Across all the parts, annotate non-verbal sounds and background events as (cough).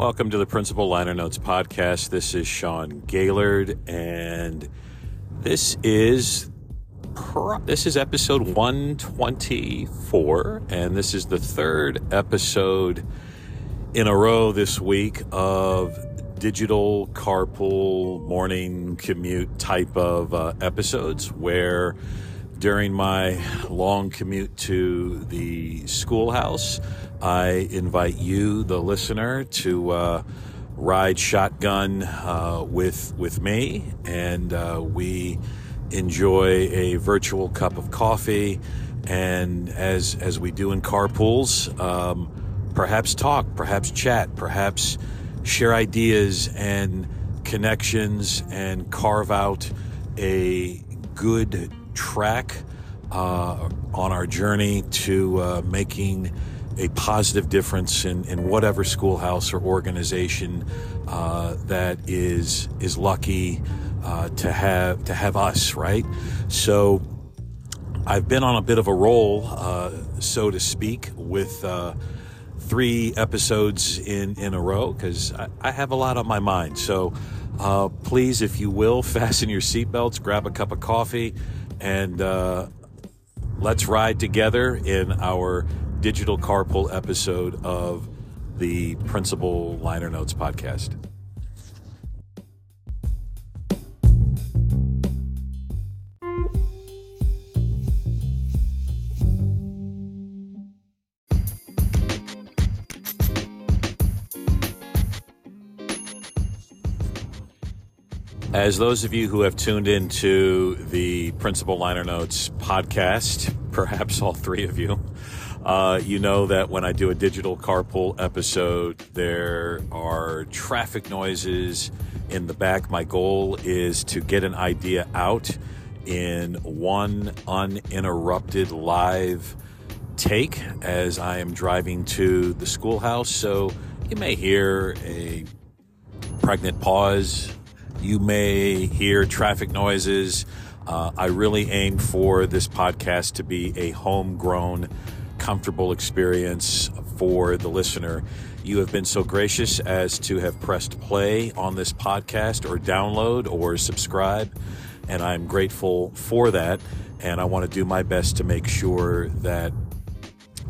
Welcome to the Principal Liner Notes podcast. This is Sean Gaylord, and this is this is episode 124, and this is the third episode in a row this week of digital carpool morning commute type of uh, episodes where during my long commute to the schoolhouse I invite you, the listener, to uh, ride shotgun uh, with with me, and uh, we enjoy a virtual cup of coffee, and as as we do in carpools, um, perhaps talk, perhaps chat, perhaps share ideas and connections, and carve out a good track uh, on our journey to uh, making a positive difference in, in whatever schoolhouse or organization uh, that is is lucky uh, to have to have us right. So I've been on a bit of a roll, uh, so to speak, with uh, three episodes in in a row because I, I, have a lot on my mind. So uh, please, if you will, (laughs) fasten your seatbelts, grab a cup of coffee, and uh, let's ride together in our digital carpool episode of the Principal Liner Notes podcast. As those of you who have tuned into the Principal Liner Notes podcast, perhaps all three of you, uh, you know that when I do a digital carpool episode, there are traffic noises in the back. My goal is to get an idea out in one uninterrupted live take as I am driving to the schoolhouse. So you may hear a pregnant pause. You may hear traffic noises. Uh, I really aim for this podcast to be a homegrown comfortable experience for the listener. You have been so gracious as to have pressed play on this podcast or download or subscribe, and I'm grateful for that. And I want to do my best to make sure that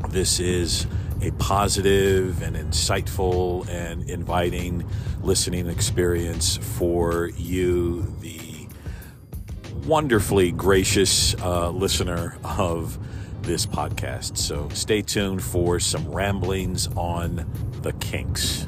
this is a positive and insightful and inviting listening experience for you, the wonderfully gracious uh, listener of this podcast. So stay tuned for some ramblings on the kinks.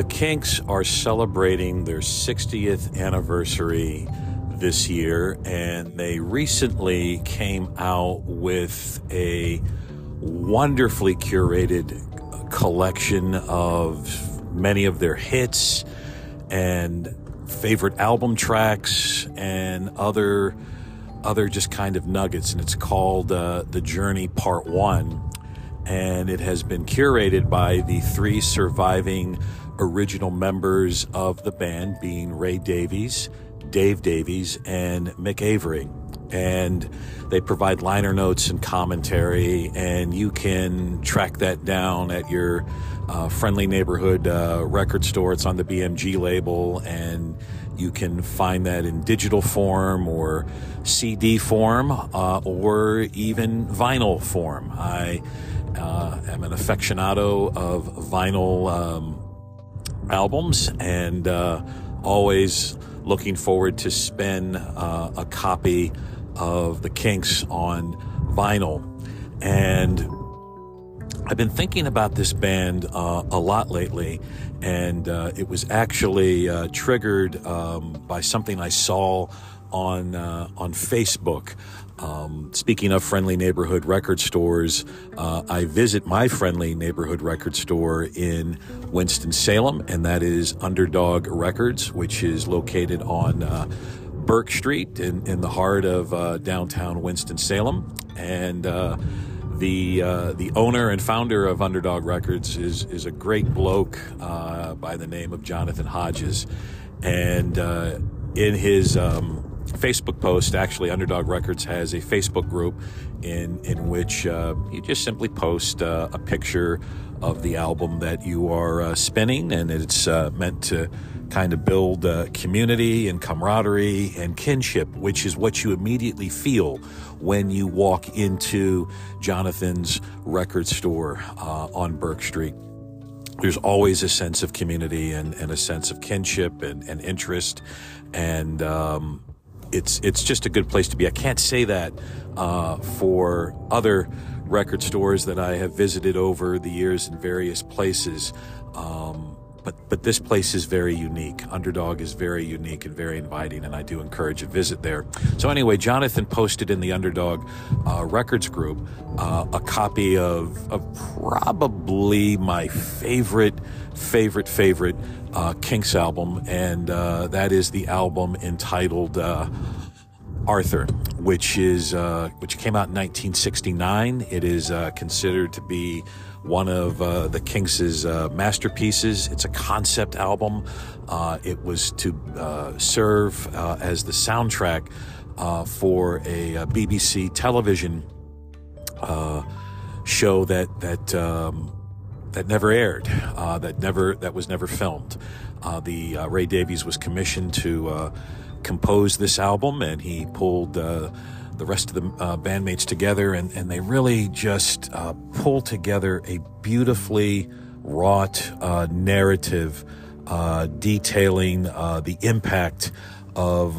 The Kinks are celebrating their 60th anniversary this year, and they recently came out with a wonderfully curated collection of many of their hits and favorite album tracks and other other just kind of nuggets and it's called uh, the journey part one. And it has been curated by the three surviving original members of the band being ray davies Dave Davies and Mick Avory. And they provide liner notes and commentary, and you can track that down at your uh, friendly neighborhood uh, record store. It's on the BMG label, and you can find that in digital form or CD form uh, or even vinyl form. I uh, am an aficionado of vinyl um, albums and uh, always looking forward to spin uh, a copy of the Kinks on vinyl. And I've been thinking about this band uh, a lot lately, and uh, it was actually uh, triggered um, by something I saw on uh, on Facebook. Um, speaking of friendly neighborhood record stores, uh, I visit my friendly neighborhood record store in Winston-Salem, and that is Underdog Records, which is located on uh, Burke Street in, in the heart of uh, downtown Winston-Salem. And uh, the uh, the owner and founder of Underdog Records is is a great bloke uh, by the name of Jonathan Hodges, and uh, in his um, Facebook post, actually, Underdog Records has a Facebook group in in which uh, you just simply post uh, a picture of the album that you are uh, spinning, and it's uh, meant to kind of build uh, community and camaraderie and kinship, which is what you immediately feel when you walk into Jonathan's record store uh, on Burke Street. There's always a sense of community and, and a sense of kinship and, and interest and um, it's it's just a good place to be. I can't say that uh, for other record stores that I have visited over the years in various places. Um, but but this place is very unique. Underdog is very unique and very inviting, and I do encourage a visit there. So anyway, Jonathan posted in the Underdog uh, Records group uh, a copy of, of probably my favorite favorite favorite uh, Kinks album, and uh, that is the album entitled uh, Arthur, which is uh, which came out in 1969. It is uh, considered to be one of uh, the Kinks' masterpieces. It's a concept album. it was to serve as the soundtrack for a, a, BBC television show that that. Um, that never aired, uh, that never that was never filmed. Uh, the uh, Ray Davies was commissioned to uh, compose this album, and he pulled uh, the rest of the uh, bandmates together, and, and they really just pulled together a beautifully wrought narrative detailing the impact of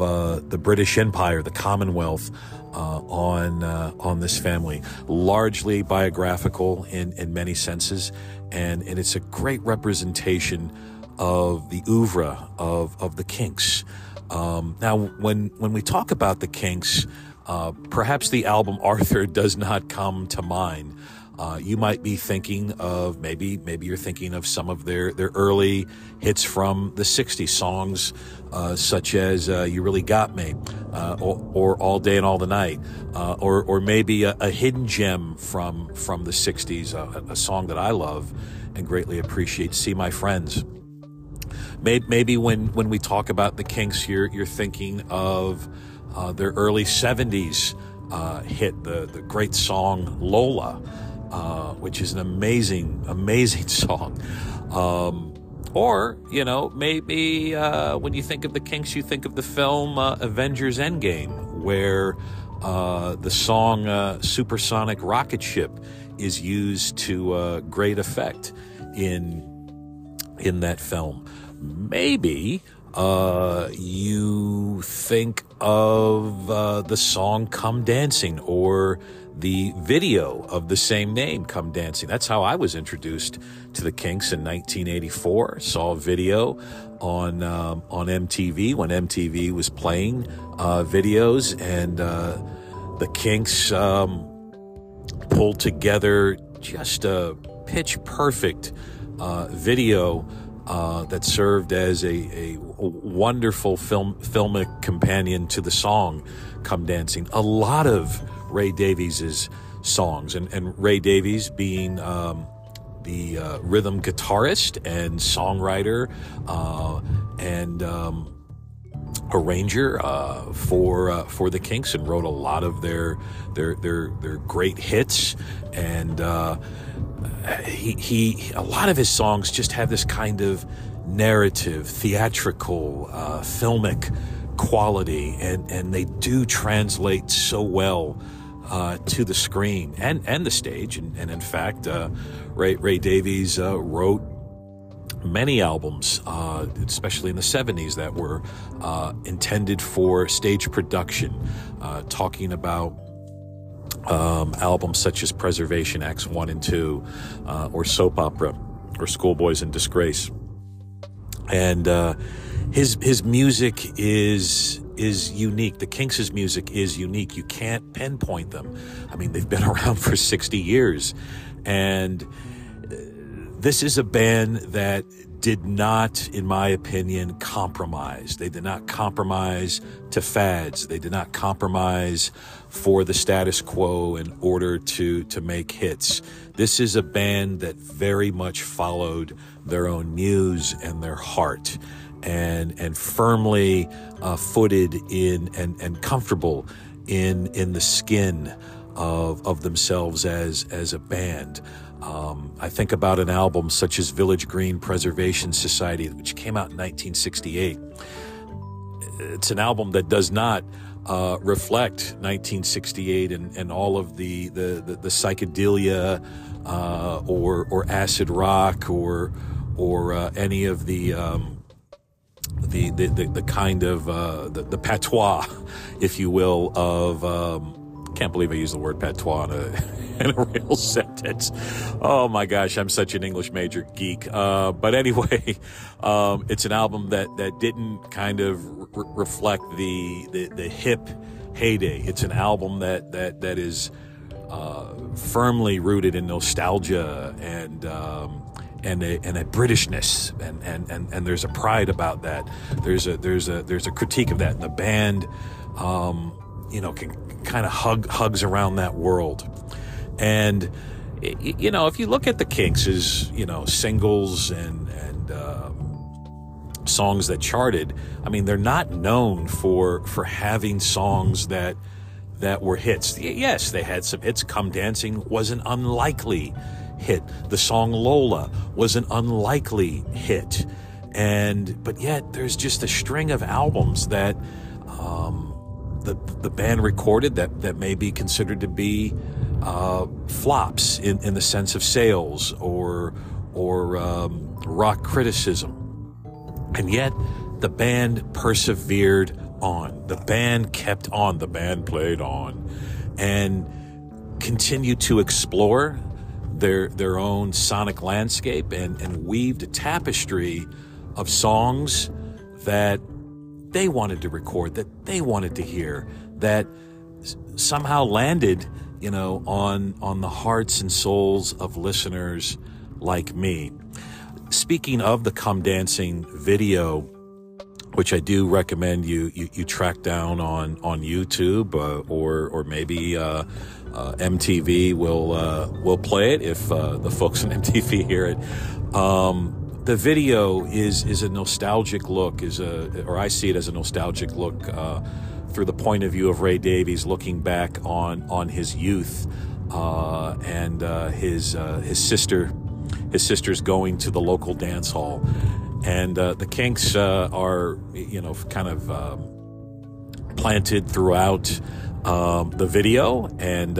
the British Empire, the Commonwealth, uh, on uh, on this family, largely biographical in in many senses, and and it's a great representation of the oeuvre of of the Kinks. Um, now, when when we talk about the Kinks, uh, perhaps the album Arthur (laughs) does not come to mind. Uh, you might be thinking of maybe maybe you're thinking of some of their their early hits from the '60s songs, uh, such as uh, "You Really Got Me" uh, or, or, "All Day and All the Night," uh, or or maybe a, a, hidden gem from from the '60s, a, a, song that I love and greatly appreciate. "See My Friends." Maybe when when we talk about the Kinks, you're you're thinking of uh, their early '70s hit, the the great song "Lola." Uh, which is an amazing, amazing (laughs) song. Um, or, you know, maybe uh, when you think of the Kinks, you think of the film uh, Avengers Endgame, where uh, the song uh, Supersonic Rocket Ship is used to great effect in, in that film. Maybe uh, you think of uh, the song Come Dancing or the video of the same name, Come Dancing. That's how I was introduced to the Kinks in 1984. Saw a video on um, on MTV when MTV was playing uh, videos, and uh, the Kinks um, pulled together just a pitch perfect uh, video uh, that served as a, a, wonderful film filmic companion to the song "Come Dancing." A lot of Ray Davies's songs, and, and Ray Davies being um, the uh, rhythm guitarist and songwriter uh, and um, arranger uh, for uh, for the Kinks, and wrote a lot of their their their their great hits. And uh, he he a lot of his songs just have this kind of narrative, theatrical, uh, filmic quality, and and they do translate so well uh, to the screen and, and the stage. And, and in fact, uh, Ray, Ray Davies uh, wrote many albums, uh, especially in the 70s, that were uh, intended for stage production, uh, talking about um, albums such as Preservation Acts 1 and 2, or Soap Opera, or Schoolboys in Disgrace. And his his music is is unique. The Kinks' music is unique. You can't pinpoint them. I mean, they've been (laughs) around for 60 years. And uh, this is a band that did not, in my opinion, compromise. They did not compromise to fads. They did not compromise for the status quo in order to, to make hits. This is a band that very much followed their own muse and their heart and, and firmly uh, footed in and, and comfortable in, in the skin of, of themselves as, as a band. Um, I think about an album such as Village Green Preservation Society, which came out in 1968. It's an album that does not uh, reflect 1968 and, and all of the, the, the, the psychedelia uh, or, or acid rock or, or uh, any of the, um, the, the, the, the, kind of uh, the, the patois, (laughs) if you will, of. Um, can't believe I used the word patois in a, (laughs) in a real (laughs) sentence. Oh my gosh, I'm such an English major geek. Uh, but anyway, um, it's an album that, that didn't kind of re- reflect the, the, the hip heyday. It's an album that, that, that is uh, firmly rooted in nostalgia and, um, and a, and a Britishness, and, and, and, and there's a pride about that. There's a there's a there's a critique of that, and the band, um, you know, can kind of hug hugs around that world. And you know, if you look at the Kinks as you know singles and and uh, songs that charted, I mean, they're not known for for having songs that that were hits. Yes, they had some hits. "Come Dancing" was an unlikely hit. The song "Lola" was an unlikely hit, and but yet there's just a string of albums that. Um, the, the band recorded that, that may be considered to be uh, flops in, in the sense of sales or, or um, rock criticism. And yet, the band persevered on. The band kept on. The band played on and continued to explore their, their own sonic landscape and, and weaved a tapestry of songs that they wanted to record, that they wanted to hear, that somehow landed, you know, on on the hearts and souls of listeners like me. Speaking of the Come Dancing video, which I do recommend you you, you track down on on YouTube uh, or or maybe uh, uh, MTV will uh, will play it if uh, the folks in (laughs) MTV hear it. Um, the video is is a nostalgic look, is a or I see it as a nostalgic look uh, through the point of view of Ray Davies, looking back on on his youth and his his sister his sister's going to the local dance hall, and uh, the Kinks uh, are you know kind of um, planted throughout um, the video and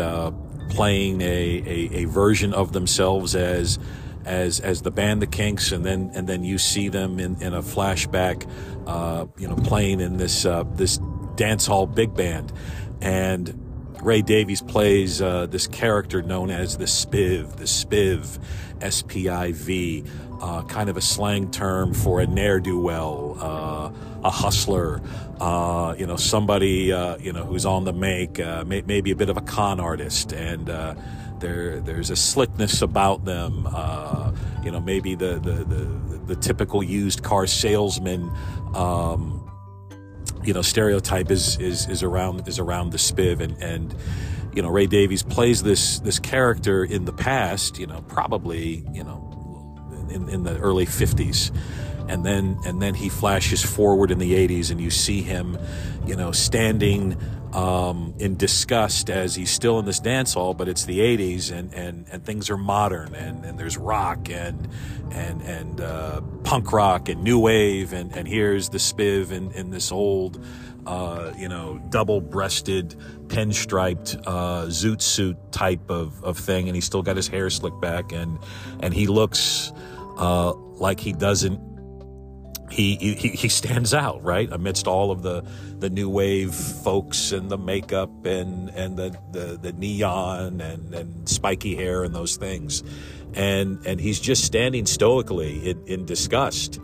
playing a, a, a version of themselves as as as the band the Kinks, and then and then you see them in, in a flashback, uh, you know, playing in this uh, this dance hall big band, and Ray Davies plays uh, this character known as the Spiv, the Spiv, S P I V, uh, kind of a slang term for a ne'er do well, uh, a hustler, uh, you know, somebody uh, you know who's on the make, uh, may, maybe a bit of a con artist, and there, there's a slickness about them. You know, maybe the, the, the, the, typical used car salesman, um, you know, stereotype is, is, is around, is around the spiv. And, and, you know, Ray Davies plays this, this character in the past, you know, probably, you know, in, in the early 50s and then and then he flashes forward in the 80s and you see him you know standing um, in disgust as he's still in this dance hall, but it's the 80s and, and, and things are modern and, and there's rock and and and uh, punk rock and new wave and, and here's the spiv in, this old uh, you know double-breasted pinstriped uh, zoot suit type of, of thing. And he's still got his hair slicked back and and he looks uh, like he doesn't he, he he stands out right amidst all of the the new wave folks and the makeup and and the the, the neon and, and spiky hair and those things and and he's just standing stoically in, in disgust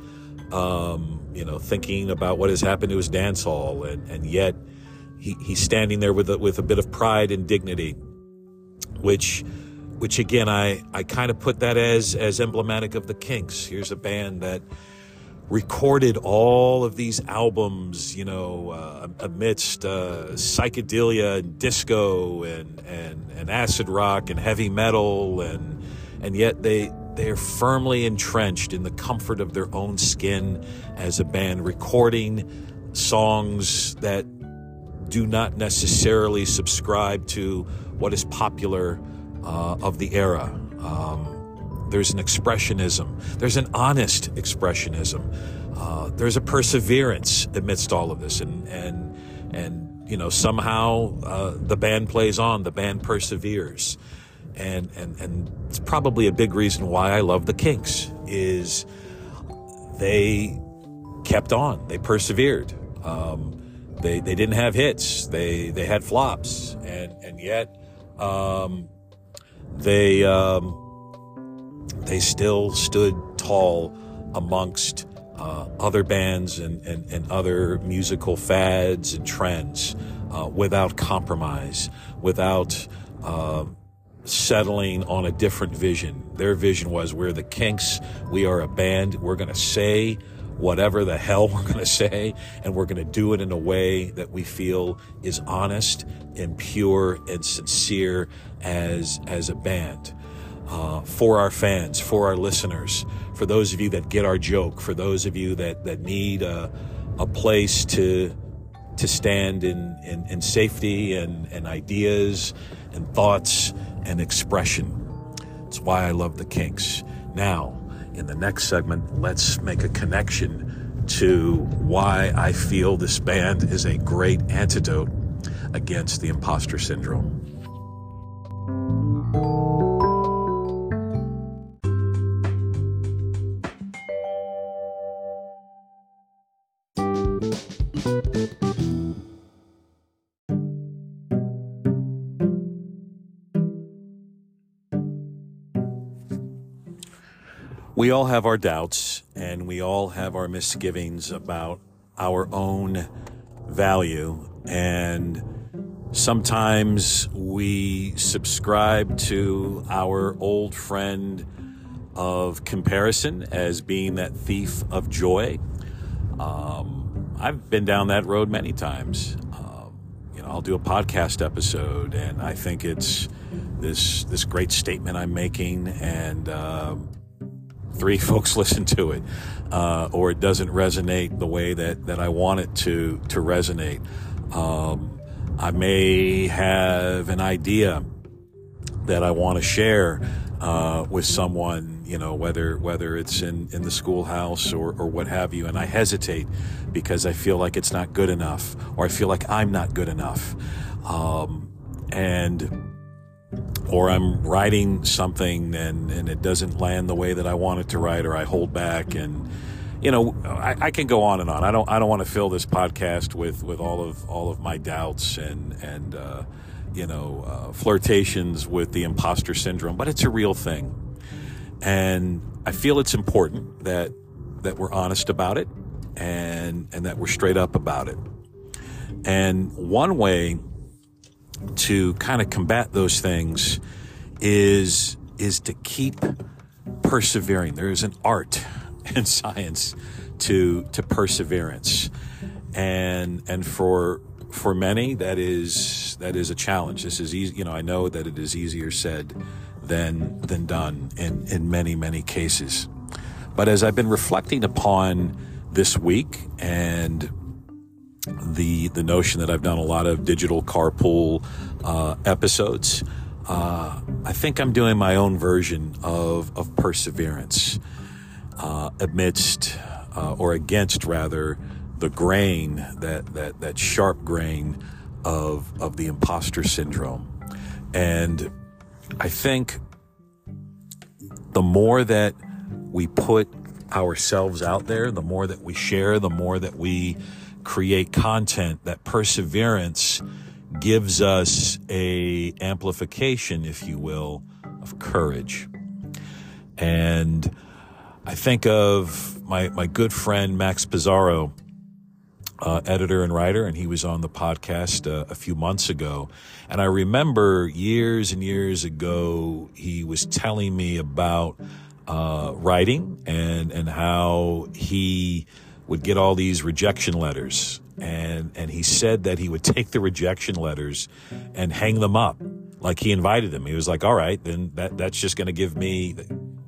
um, you know thinking about what has happened to his dance hall and and yet he, he's standing there with a, with a bit of pride and dignity which which again, I, I kind of put that as, as emblematic of the Kinks. Here's a band that recorded all of these albums, you know, uh, amidst uh, psychedelia and disco and, and, and acid rock and heavy metal, and and yet they they are firmly entrenched in the comfort of their own skin as a band, recording songs that do not necessarily subscribe to what is popular uh, of the era. Um, there's an expressionism. There's an honest expressionism. Uh, there's a perseverance amidst all of this, and and and you know somehow uh, the band plays on. The band perseveres, and and and it's probably a big reason why I love the Kinks is they kept on. They persevered. Um, they they didn't have hits. They they had flops, and and yet um, they um, they still stood tall amongst uh, other bands and, and, and, other musical fads and trends uh, without compromise, without uh, settling on a different vision. Their vision was we're the Kinks, we are a band, we're going to say whatever the hell we're going (laughs) to say, and we're going to do it in a way that we feel is honest and pure and sincere as, as a band. Uh, for our fans, for our listeners, for those of you that get our joke, for those of you that, that need a, a place to, to stand in, in, in safety and, and ideas and thoughts and expression. It's why I love the Kinks. Now, in the next segment, let's make a connection to why I feel this band is a great antidote against the imposter syndrome. We all have our doubts and we all have our misgivings about our own value. And sometimes we subscribe to our old friend of comparison as being that thief of joy. Um, I've been down that road many times. Um, you know, I'll do a podcast episode, and I think it's this this great statement I'm making, and um, three (laughs) folks listen to it, uh, or it doesn't resonate the way that, that I want it to to resonate. Um, I may have an idea that I want to share uh, with someone, you know, whether whether it's in, in the schoolhouse or, or what have you, and I hesitate because I feel like it's not good enough, or I feel like I'm not good enough, um, and or I'm writing something and, and it doesn't land the way that I want it to write, or I hold back and you know I, I can go on and on. I don't I don't want to fill this podcast with, with all of all of my doubts and and uh, you know uh, flirtations with the imposter syndrome, but it's a real thing, and I feel it's important that that we're honest about it and and that we're straight up about it. And one way to kind of combat those things is is to keep persevering. There is an art (laughs) and science to to perseverance, and and for for many that is that is a challenge. This is easy. You know, I know that it is easier said than than done in in many many cases. But as I've been reflecting upon this week and the the notion that I've done a lot of digital carpool uh, episodes. Uh, I think I'm doing my own version of of perseverance uh, amidst uh, or against rather the grain that that that sharp grain of of the imposter syndrome, and I think the more that we put ourselves out there, the more that we share, the more that we create content, that perseverance gives us a amplification, if you will, of courage. And I think of my, my good friend Max Pizarro, uh, editor and writer, and he was on the podcast uh, a few months ago. And I remember years and years ago, he was telling me about uh, writing and and how he would get all these rejection letters, and and he said that he would (laughs) take the rejection letters and hang them up, like he invited them. He was like, "All right, then that that's just going to give me."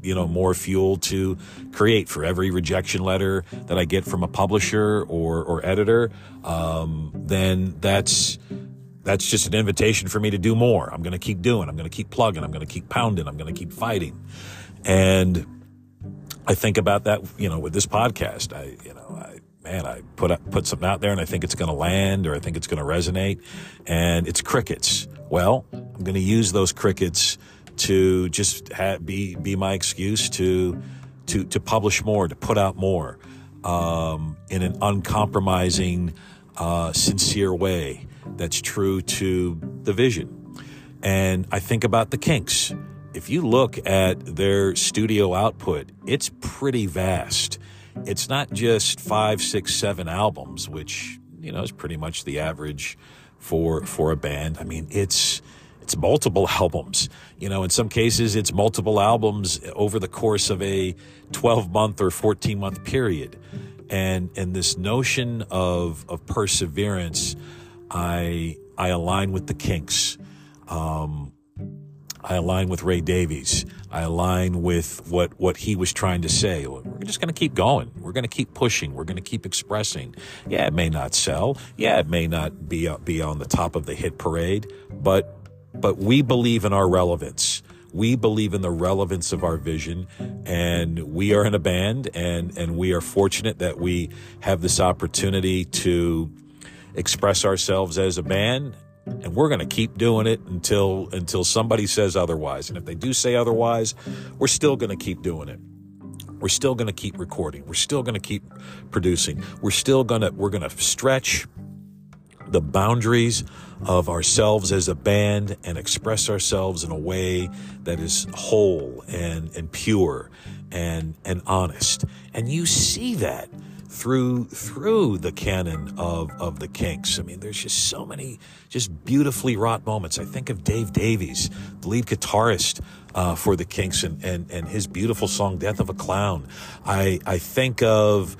you know, more fuel to create for every rejection letter that I get from a publisher or, or editor, um, then that's, that's just an invitation for me to do more. I'm going to keep doing. I'm going to keep plugging. I'm going to keep pounding. I'm going to keep fighting. And I think about that, you know, with this podcast, I, you know, I, man, I put up, put something out there and I think it's going to land or I think it's going to resonate and it's crickets. Well, I'm going to use those crickets to just have, be be my excuse to to to publish more, to put out more um, in an uncompromising, uh, sincere way that's true to the vision. And I think about the Kinks. If you look at their studio output, it's pretty vast. It's not just five, six, seven albums, which you know is pretty much the average for for a band. I mean, it's it's multiple (laughs) albums. You know, in some cases, it's multiple albums over the course of a 12 month or 14 month period. And, and this notion of, of perseverance, I, I align with the Kinks. Um, I align with Ray Davies. I align with what, what he was trying to say. We're just going to keep going. We're going to keep pushing. We're going to keep expressing. Yeah, it may not sell. Yeah, it may not be, uh, be on the top of the hit parade, but but we believe in our relevance. We believe in the relevance of our vision and we are in a band and, and we are fortunate that we have this opportunity to express ourselves as a band and we're going to keep doing it until until somebody says otherwise. And if they do say otherwise we're still going to keep doing it. We're still going to keep recording. We're still going to keep producing. We're still going to we're going to stretch the boundaries of ourselves as a band and express ourselves in a way that is whole and, and pure and, and honest. And you see that through through the canon of of the Kinks. I mean, there's just so many just beautifully wrought moments. I think of Dave Davies, the lead guitarist uh, for the Kinks, and, and and his beautiful song "Death of a Clown." I I think of.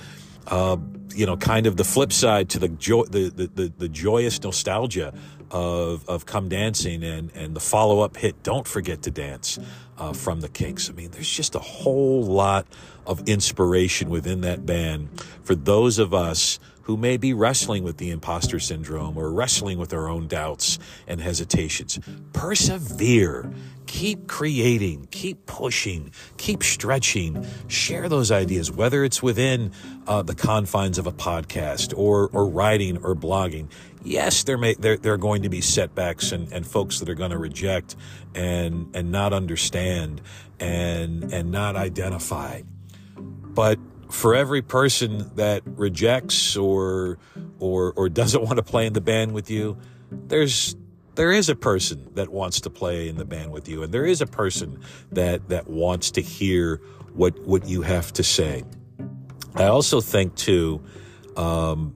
Uh, you know, kind of the flip side to the joy, the, the, the, the joyous nostalgia of, of Come Dancing and, and the follow up hit, Don't Forget to Dance, uh, from the Kinks. I mean, there's just a whole lot of inspiration within that band for those of us who may be wrestling with the imposter syndrome or wrestling with our own doubts and hesitations. Persevere. Keep creating, keep pushing, keep stretching. Share those ideas, whether it's within uh, the confines of a podcast or, or writing or blogging. Yes, there may there, there are going to be setbacks and, and folks that are going to reject and and not understand and and not identify. But for every person that rejects or or or doesn't want to play in the band with you, there's there is a person that wants to play in the band with you, and there is a person that that wants to hear what what you have to say. I also think too, um,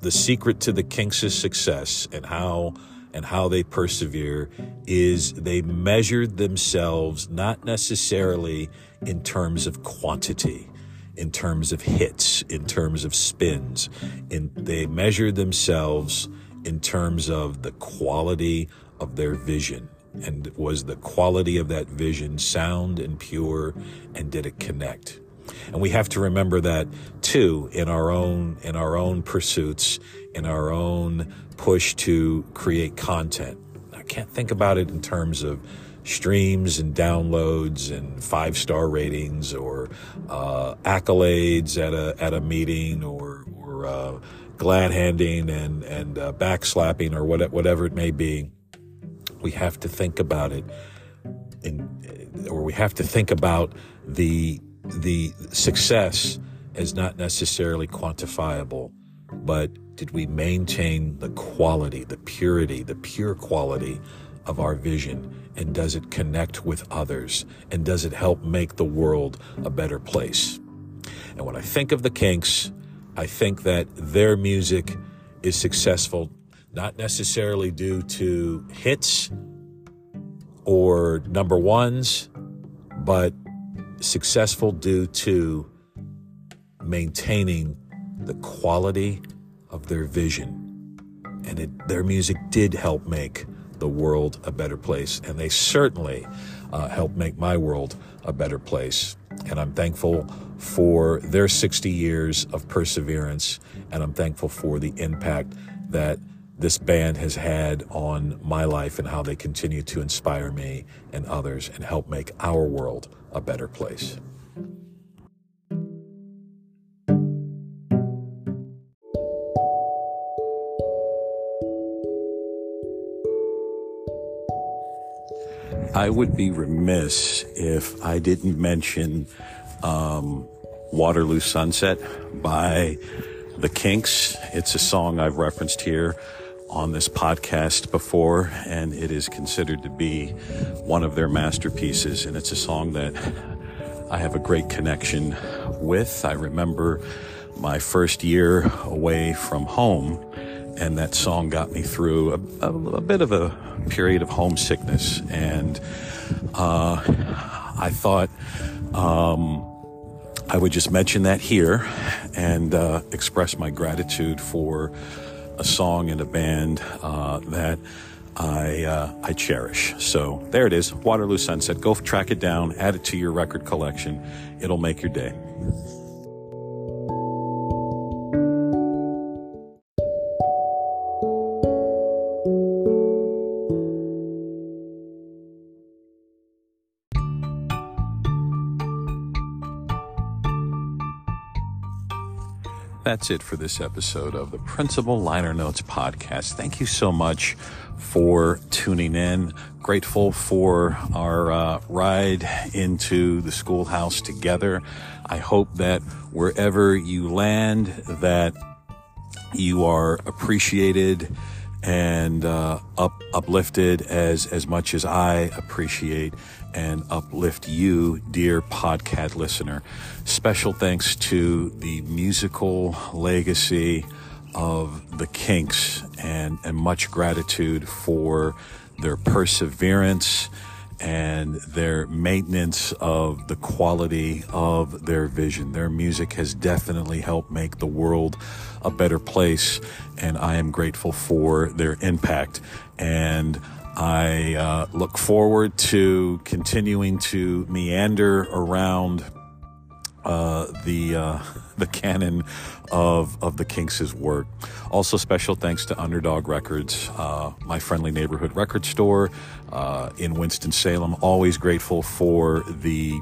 the secret to the Kinks' success and how and how they persevere is they measured themselves not necessarily in terms of quantity in terms of hits, in terms of spins. And they measure themselves in terms of the quality of their vision. And was the quality of that vision sound and pure, and did it connect? And we have to remember that too in our own in our own pursuits, in our own push to create content. I can't think about it in terms of streams and downloads and five star ratings or uh, accolades at a at a meeting or or uh, glad handing and and uh, backslapping or what, whatever it may be. We have to think about it, in, or we have to think about the the success as not necessarily quantifiable, but did we maintain the quality, the purity, the pure quality of our vision? And does it connect with others? And does it help make the world a better place? And when I think of the kinks, I think that their music is successful not necessarily due to hits or number ones, but successful due to maintaining the quality of their vision. And it, their music did help make the world a better place. And they certainly uh, helped make my world a better place. And I'm thankful for their 60 years of perseverance. And I'm thankful for the impact that this band has had on my life and how they continue to inspire me and others and help make our world a better place. I would be remiss if I didn't mention um, Waterloo Sunset by The Kinks. It's a song I've referenced here on this podcast before, and it is considered to be one of their masterpieces. And it's a song that I have a great connection with. I remember my first year away from home, and that song got me through a, a, a bit of a period of homesickness. And uh, I thought um, I would just mention that here and uh, express my gratitude for a song and a band uh, that I uh, I cherish. So there it is, Waterloo Sunset. Go track it down, add it to your record collection. It'll make your day. That's it for this episode of the Principal Liner Notes podcast. Thank you so much for tuning in. Grateful for our uh, ride into the schoolhouse together. I hope that wherever you land, that you are appreciated and uh, up, uplifted as as much as I appreciate and uplift you, dear podcast listener. Special thanks to the musical legacy of the Kinks and, and much gratitude for their perseverance and their maintenance of the quality of their vision. Their music has definitely helped make the world a better place, and I am grateful for their impact. And I uh, look forward to continuing to meander around uh, the uh, (laughs) the canon of of the Kinks' work. Also, special thanks to Underdog Records, uh, my friendly neighborhood record store uh, in Winston Salem. Always grateful for the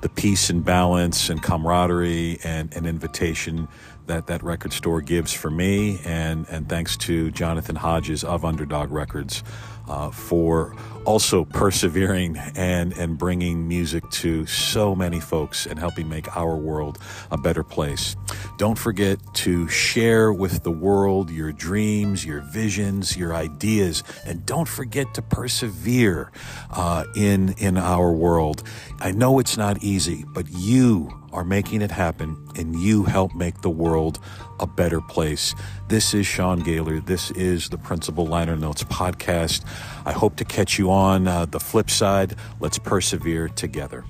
the peace and balance and camaraderie and an invitation that that record store gives for me and and thanks to Jonathan Hodges of Underdog Records uh, for also persevering and and bringing music to so many folks and helping make our world a better place. Don't forget to share with the world your dreams, your visions, your ideas, and don't forget to persevere uh, in in our world. I know it's not easy, but you are making it happen, and you help make the world a better place. This is Sean Gaylord. This is the Principal Liner Notes podcast. I hope to catch you on uh, the flip side. Let's persevere together.